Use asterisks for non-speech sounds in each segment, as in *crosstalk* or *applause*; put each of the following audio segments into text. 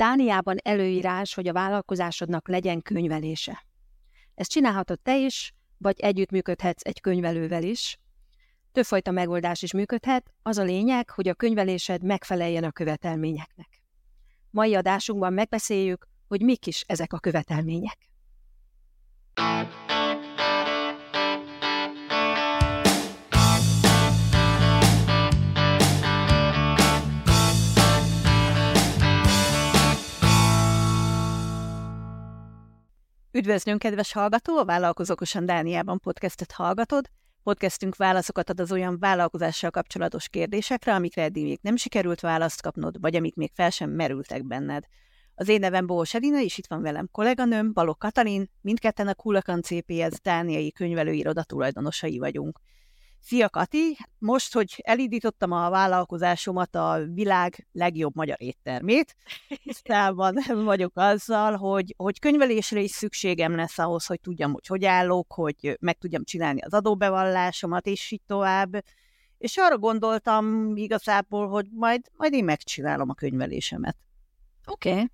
Dániában előírás, hogy a vállalkozásodnak legyen könyvelése. Ezt csinálhatod te is, vagy együttműködhetsz egy könyvelővel is. Többfajta megoldás is működhet, az a lényeg, hogy a könyvelésed megfeleljen a követelményeknek. Mai adásunkban megbeszéljük, hogy mik is ezek a követelmények. Üdvözlünk, kedves hallgató! A Vállalkozókosan Dániában podcastet hallgatod. Podcastünk válaszokat ad az olyan vállalkozással kapcsolatos kérdésekre, amikre eddig még nem sikerült választ kapnod, vagy amik még fel sem merültek benned. Az én nevem Bós Edina, és itt van velem kolléganőm, Balok Katalin, mindketten a Kulakan CPS dániai könyvelőiroda tulajdonosai vagyunk. Szia Kati! Most, hogy elindítottam a vállalkozásomat a világ legjobb magyar éttermét, tisztában vagyok azzal, hogy, hogy könyvelésre is szükségem lesz ahhoz, hogy tudjam, hogy hogy állok, hogy meg tudjam csinálni az adóbevallásomat, és így tovább. És arra gondoltam igazából, hogy majd, majd én megcsinálom a könyvelésemet. Oké. Okay.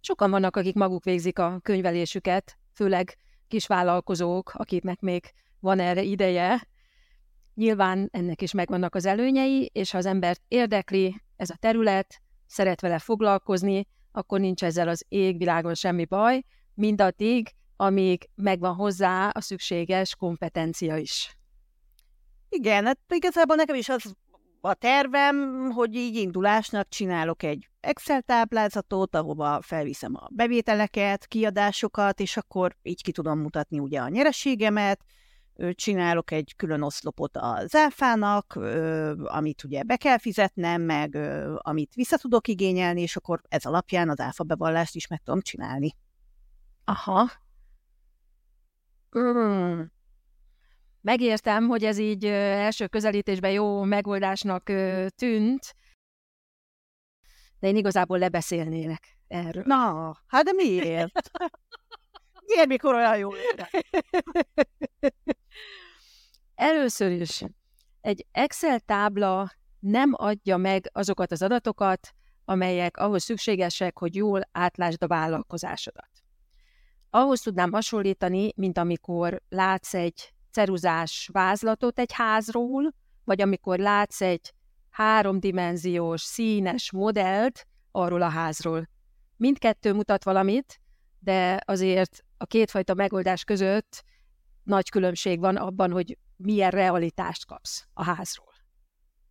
Sokan vannak, akik maguk végzik a könyvelésüket, főleg kisvállalkozók, akiknek még van erre ideje, Nyilván ennek is megvannak az előnyei, és ha az embert érdekli ez a terület, szeret vele foglalkozni, akkor nincs ezzel az égvilágon semmi baj, mindaddig, amíg megvan hozzá a szükséges kompetencia is. Igen, hát igazából nekem is az a tervem, hogy így indulásnak csinálok egy Excel táblázatot, ahova felviszem a bevételeket, kiadásokat, és akkor így ki tudom mutatni ugye a nyereségemet, csinálok egy külön oszlopot az áfának, amit ugye be kell fizetnem, meg amit vissza tudok igényelni, és akkor ez alapján az áfa bevallást is meg tudom csinálni. Aha. Mm. Megértem, hogy ez így első közelítésben jó megoldásnak tűnt, de én igazából lebeszélnének erről. Na, hát de miért? miért mikor olyan jó *laughs* Először is egy Excel tábla nem adja meg azokat az adatokat, amelyek ahhoz szükségesek, hogy jól átlásd a vállalkozásodat. Ahhoz tudnám hasonlítani, mint amikor látsz egy ceruzás vázlatot egy házról, vagy amikor látsz egy háromdimenziós, színes modellt arról a házról. Mindkettő mutat valamit, de azért a kétfajta megoldás között nagy különbség van abban, hogy milyen realitást kapsz a házról.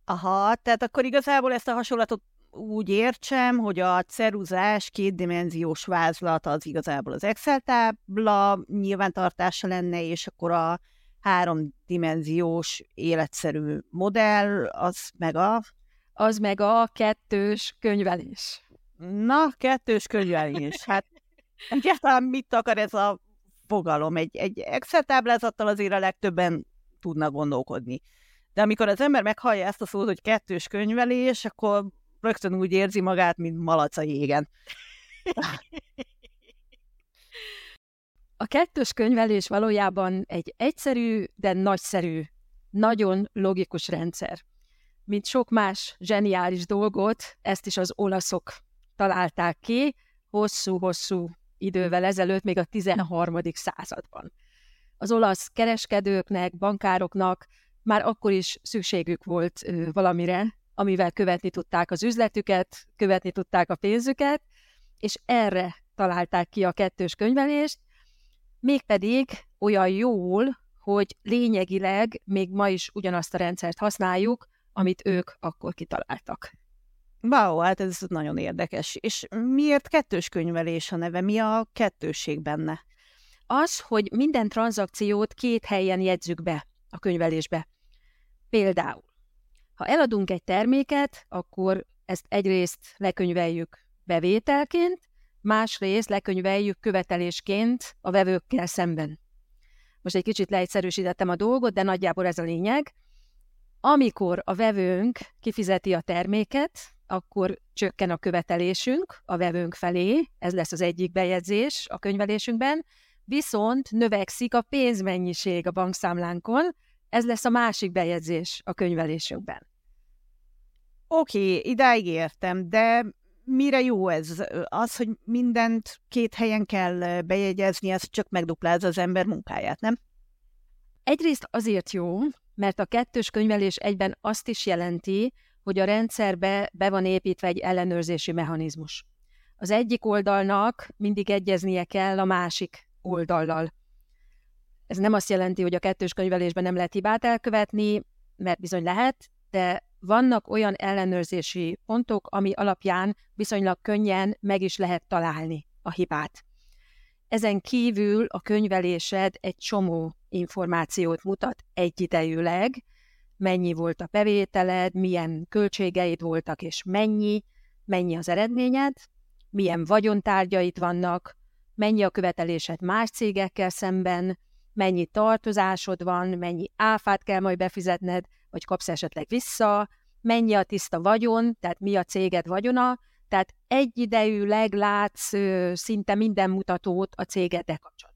Aha, tehát akkor igazából ezt a hasonlatot úgy értsem, hogy a ceruzás kétdimenziós vázlat az igazából az Excel tábla nyilvántartása lenne, és akkor a háromdimenziós életszerű modell az meg a... Az meg a kettős könyvelés. Na, kettős könyvelés. Hát egyáltalán mit akar ez a fogalom? Egy, egy Excel táblázattal azért a legtöbben tudnak gondolkodni. De amikor az ember meghallja ezt a szót, hogy kettős könyvelés, akkor rögtön úgy érzi magát, mint malac a jégen. A kettős könyvelés valójában egy egyszerű, de nagyszerű, nagyon logikus rendszer. Mint sok más zseniális dolgot, ezt is az olaszok találták ki, hosszú-hosszú idővel ezelőtt, még a 13. században az olasz kereskedőknek, bankároknak már akkor is szükségük volt valamire, amivel követni tudták az üzletüket, követni tudták a pénzüket, és erre találták ki a kettős könyvelést, mégpedig olyan jól, hogy lényegileg még ma is ugyanazt a rendszert használjuk, amit ők akkor kitaláltak. Wow, hát ez nagyon érdekes. És miért kettős könyvelés a neve? Mi a kettősség benne? Az, hogy minden tranzakciót két helyen jegyzük be a könyvelésbe. Például, ha eladunk egy terméket, akkor ezt egyrészt lekönyveljük bevételként, másrészt lekönyveljük követelésként a vevőkkel szemben. Most egy kicsit leegyszerűsítettem a dolgot, de nagyjából ez a lényeg. Amikor a vevőnk kifizeti a terméket, akkor csökken a követelésünk a vevőnk felé, ez lesz az egyik bejegyzés a könyvelésünkben, viszont növekszik a pénzmennyiség a bankszámlánkon, ez lesz a másik bejegyzés a könyvelésünkben. Oké, okay, idáig értem, de mire jó ez? Az, hogy mindent két helyen kell bejegyezni, ez csak megduplázza az ember munkáját, nem? Egyrészt azért jó, mert a kettős könyvelés egyben azt is jelenti, hogy a rendszerbe be van építve egy ellenőrzési mechanizmus. Az egyik oldalnak mindig egyeznie kell a másik oldallal. Ez nem azt jelenti, hogy a kettős könyvelésben nem lehet hibát elkövetni, mert bizony lehet, de vannak olyan ellenőrzési pontok, ami alapján viszonylag könnyen meg is lehet találni a hibát. Ezen kívül a könyvelésed egy csomó információt mutat egyidejűleg, mennyi volt a bevételed, milyen költségeid voltak, és mennyi, mennyi az eredményed, milyen vagyontárgyait vannak, mennyi a követelésed más cégekkel szemben, mennyi tartozásod van, mennyi áfát kell majd befizetned, vagy kapsz esetleg vissza, mennyi a tiszta vagyon, tehát mi a céged vagyona, tehát egyidejűleg látsz szinte minden mutatót a cégeddel kapcsolatban.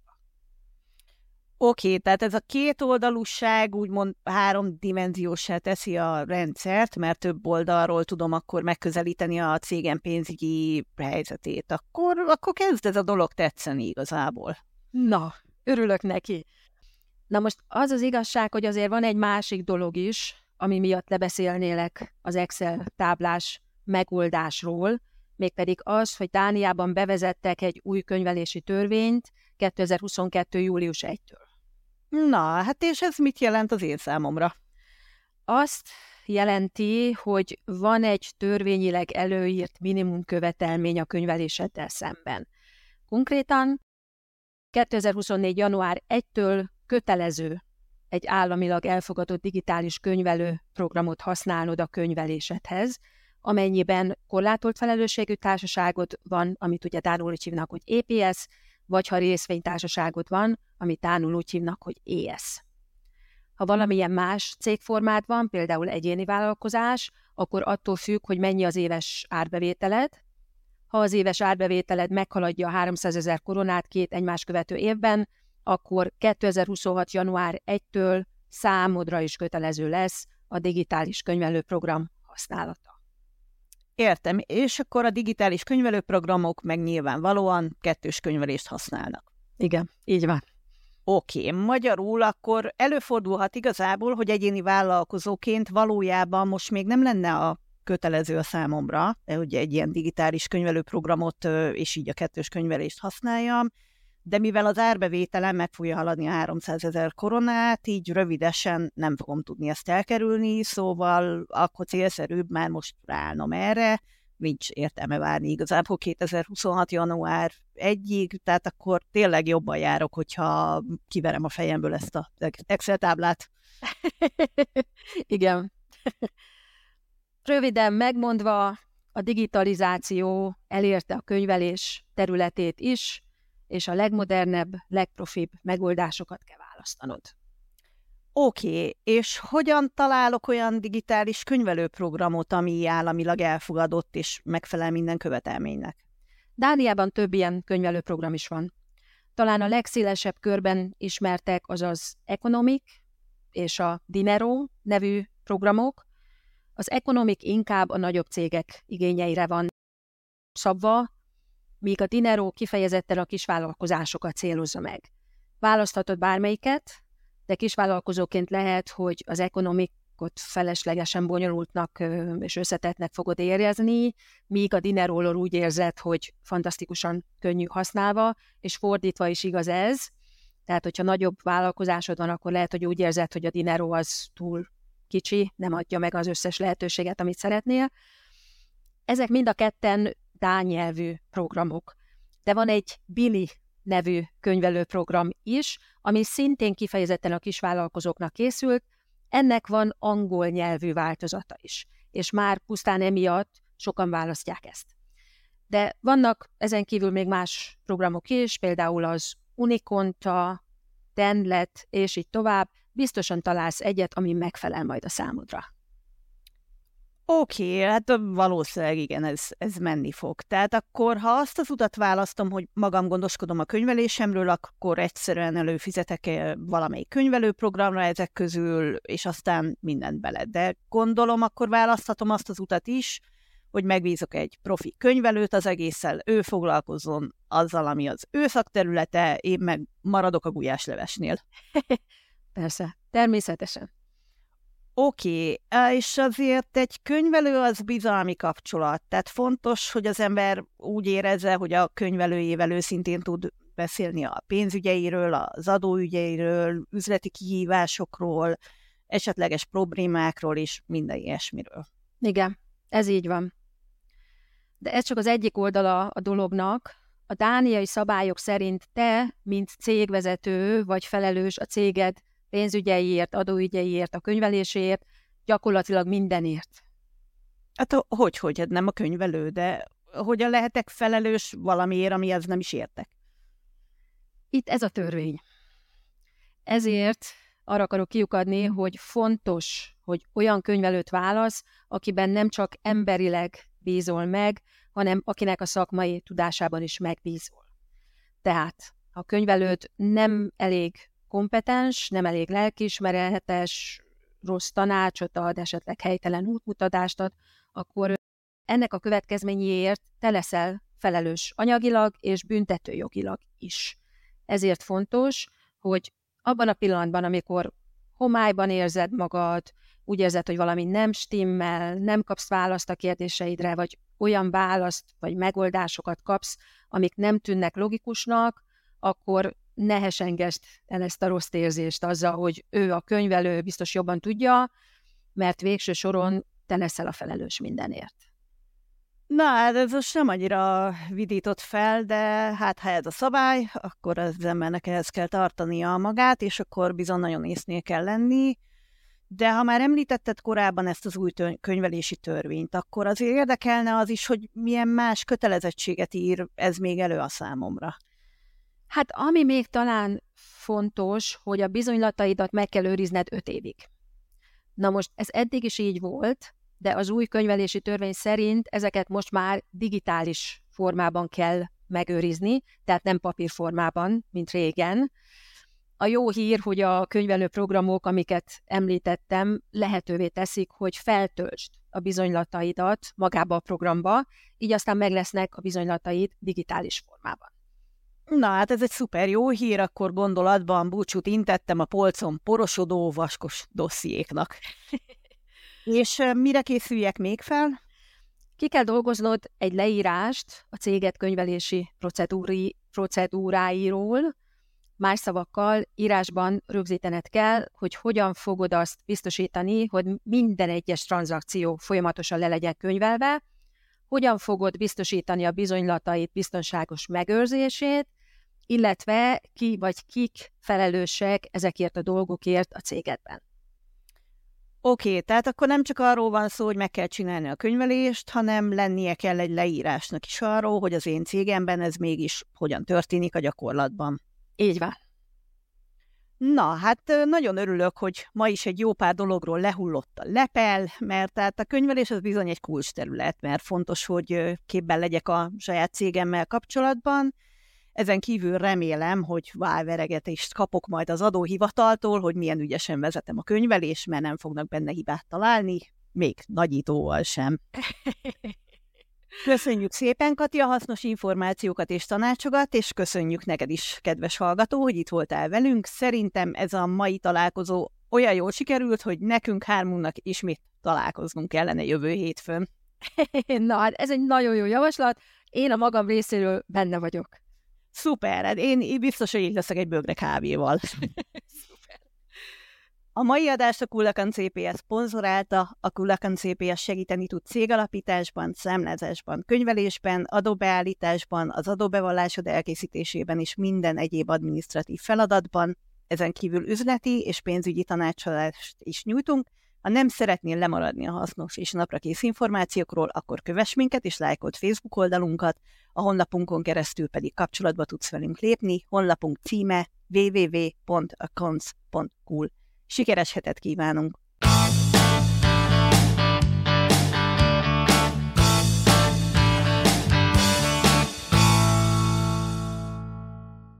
Oké, tehát ez a két oldalúság úgymond háromdimenziósá teszi a rendszert, mert több oldalról tudom akkor megközelíteni a cégem pénzügyi helyzetét. Akkor, akkor kezd ez a dolog tetszeni igazából. Na, örülök neki. Na most az az igazság, hogy azért van egy másik dolog is, ami miatt lebeszélnélek az Excel táblás megoldásról, mégpedig az, hogy Dániában bevezettek egy új könyvelési törvényt 2022. július 1-től. Na, hát és ez mit jelent az én számomra? Azt jelenti, hogy van egy törvényileg előírt minimum követelmény a könyveléseddel szemben. Konkrétan 2024. január 1-től kötelező egy államilag elfogadott digitális könyvelő programot használnod a könyvelésedhez, amennyiben korlátolt felelősségű társaságod van, amit ugye úgy hívnak, hogy EPS, vagy ha részvénytársaságod van, amit Dánul úgy hívnak, hogy ES. Ha valamilyen más cégformád van, például egyéni vállalkozás, akkor attól függ, hogy mennyi az éves árbevételed. Ha az éves árbevételed meghaladja a 300 ezer koronát két egymás követő évben, akkor 2026. január 1-től számodra is kötelező lesz a digitális könyvelőprogram használata. Értem, és akkor a digitális könyvelőprogramok meg nyilvánvalóan kettős könyvelést használnak. Igen, így van. Oké, okay. magyarul akkor előfordulhat igazából, hogy egyéni vállalkozóként valójában most még nem lenne a kötelező a számomra, hogy egy ilyen digitális könyvelőprogramot és így a kettős könyvelést használjam, de mivel az árbevételem meg fogja haladni a 300 ezer koronát, így rövidesen nem fogom tudni ezt elkerülni, szóval akkor célszerűbb már most ráállnom erre, nincs értelme várni igazából 2026. január 1-ig, tehát akkor tényleg jobban járok, hogyha kiverem a fejemből ezt a Excel táblát. *laughs* Igen. Röviden megmondva, a digitalizáció elérte a könyvelés területét is, és a legmodernebb, legprofibb megoldásokat kell választanod. Oké, és hogyan találok olyan digitális könyvelőprogramot, ami államilag elfogadott és megfelel minden követelménynek? Dániában több ilyen könyvelőprogram is van. Talán a legszélesebb körben ismertek az az Economic és a Dinero nevű programok. Az Economic inkább a nagyobb cégek igényeire van szabva, míg a Dinero kifejezetten a kisvállalkozásokat célozza meg. Választhatod bármelyiket, de kisvállalkozóként lehet, hogy az ekonomikot feleslegesen bonyolultnak és összetettnek fogod érezni, míg a Dinero úgy érzed, hogy fantasztikusan könnyű használva, és fordítva is igaz ez. Tehát, hogyha nagyobb vállalkozásod van, akkor lehet, hogy úgy érzed, hogy a Dinero az túl kicsi, nem adja meg az összes lehetőséget, amit szeretnél. Ezek mind a ketten dán nyelvű programok. De van egy Billy nevű könyvelőprogram is, ami szintén kifejezetten a kisvállalkozóknak készült, ennek van angol nyelvű változata is, és már pusztán emiatt sokan választják ezt. De vannak ezen kívül még más programok is, például az Unikonta, Tenlet, és így tovább, biztosan találsz egyet, ami megfelel majd a számodra. Oké, okay, hát valószínűleg igen, ez, ez menni fog. Tehát akkor, ha azt az utat választom, hogy magam gondoskodom a könyvelésemről, akkor egyszerűen előfizetek valamelyik könyvelőprogramra ezek közül, és aztán mindent bele. De gondolom, akkor választhatom azt az utat is, hogy megbízok egy profi könyvelőt az egésszel, ő foglalkozzon azzal, ami az ő szakterülete, én meg maradok a gulyáslevesnél. *laughs* Persze, természetesen. Oké, okay. és azért egy könyvelő az bizalmi kapcsolat, tehát fontos, hogy az ember úgy érezze, hogy a könyvelőjével őszintén tud beszélni a pénzügyeiről, az adóügyeiről, üzleti kihívásokról, esetleges problémákról és minden ilyesmiről. Igen, ez így van. De ez csak az egyik oldala a dolognak. A dániai szabályok szerint te, mint cégvezető vagy felelős a céged pénzügyeiért, adóügyeiért, a könyveléséért, gyakorlatilag mindenért. Hát hogy, hogy, hát nem a könyvelő, de hogyan lehetek felelős valamiért, amihez nem is értek? Itt ez a törvény. Ezért arra akarok kiukadni, hogy fontos, hogy olyan könyvelőt válasz, akiben nem csak emberileg bízol meg, hanem akinek a szakmai tudásában is megbízol. Tehát, a könyvelőt nem elég kompetens, nem elég lelkiismeretes, rossz tanácsot ad, esetleg helytelen útmutatást ad, akkor ennek a következményéért te leszel felelős anyagilag és büntetőjogilag is. Ezért fontos, hogy abban a pillanatban, amikor homályban érzed magad, úgy érzed, hogy valami nem stimmel, nem kapsz választ a kérdéseidre, vagy olyan választ, vagy megoldásokat kapsz, amik nem tűnnek logikusnak, akkor ne hesengest el ezt a rossz érzést azzal, hogy ő a könyvelő biztos jobban tudja, mert végső soron te leszel a felelős mindenért. Na, hát ez most nem annyira vidított fel, de hát ha ez a szabály, akkor az embernek ehhez kell tartania magát, és akkor bizony nagyon észnél kell lenni. De ha már említetted korábban ezt az új könyvelési törvényt, akkor azért érdekelne az is, hogy milyen más kötelezettséget ír ez még elő a számomra. Hát ami még talán fontos, hogy a bizonylataidat meg kell őrizned öt évig. Na most ez eddig is így volt, de az új könyvelési törvény szerint ezeket most már digitális formában kell megőrizni, tehát nem papírformában, mint régen. A jó hír, hogy a könyvelő programok, amiket említettem, lehetővé teszik, hogy feltöltsd a bizonylataidat magába a programba, így aztán meg lesznek a bizonylataid digitális formában. Na hát ez egy szuper jó hír, akkor gondolatban búcsút intettem a polcon porosodó vaskos dossziéknak. *laughs* És mire készüljek még fel? Ki kell dolgoznod egy leírást a céget könyvelési procedúri, procedúráiról, más szavakkal írásban rögzítened kell, hogy hogyan fogod azt biztosítani, hogy minden egyes tranzakció folyamatosan le legyen könyvelve, hogyan fogod biztosítani a bizonylatait biztonságos megőrzését, illetve ki vagy kik felelősek ezekért a dolgokért a cégedben. Oké, okay, tehát akkor nem csak arról van szó, hogy meg kell csinálni a könyvelést, hanem lennie kell egy leírásnak is arról, hogy az én cégemben ez mégis hogyan történik a gyakorlatban. Így van. Na, hát nagyon örülök, hogy ma is egy jó pár dologról lehullott a lepel, mert tehát a könyvelés az bizony egy kulcs terület, mert fontos, hogy képben legyek a saját cégemmel kapcsolatban, ezen kívül remélem, hogy válveregetést kapok majd az adóhivataltól, hogy milyen ügyesen vezetem a könyvelést, mert nem fognak benne hibát találni, még nagyítóval sem. *laughs* Köszönjük szépen, Kati, a hasznos információkat és tanácsokat, és köszönjük neked is, kedves hallgató, hogy itt voltál velünk. Szerintem ez a mai találkozó olyan jól sikerült, hogy nekünk hármunknak ismét találkoznunk kellene jövő hétfőn. *laughs* Na, hát ez egy nagyon jó javaslat. Én a magam részéről benne vagyok. Szuper, hát én, biztos, hogy így leszek egy bögre kávéval. *laughs* Szuper. A mai adást a Kullakan CPS szponzorálta, a Kullakan CPS segíteni tud cégalapításban, számlázásban, könyvelésben, adóbeállításban, az adóbevallásod elkészítésében és minden egyéb adminisztratív feladatban, ezen kívül üzleti és pénzügyi tanácsadást is nyújtunk, ha nem szeretnél lemaradni a hasznos és naprakész információkról, akkor kövess minket és lájkold Facebook oldalunkat, a honlapunkon keresztül pedig kapcsolatba tudsz velünk lépni, honlapunk címe www.accounts.cool. Sikeres hetet kívánunk!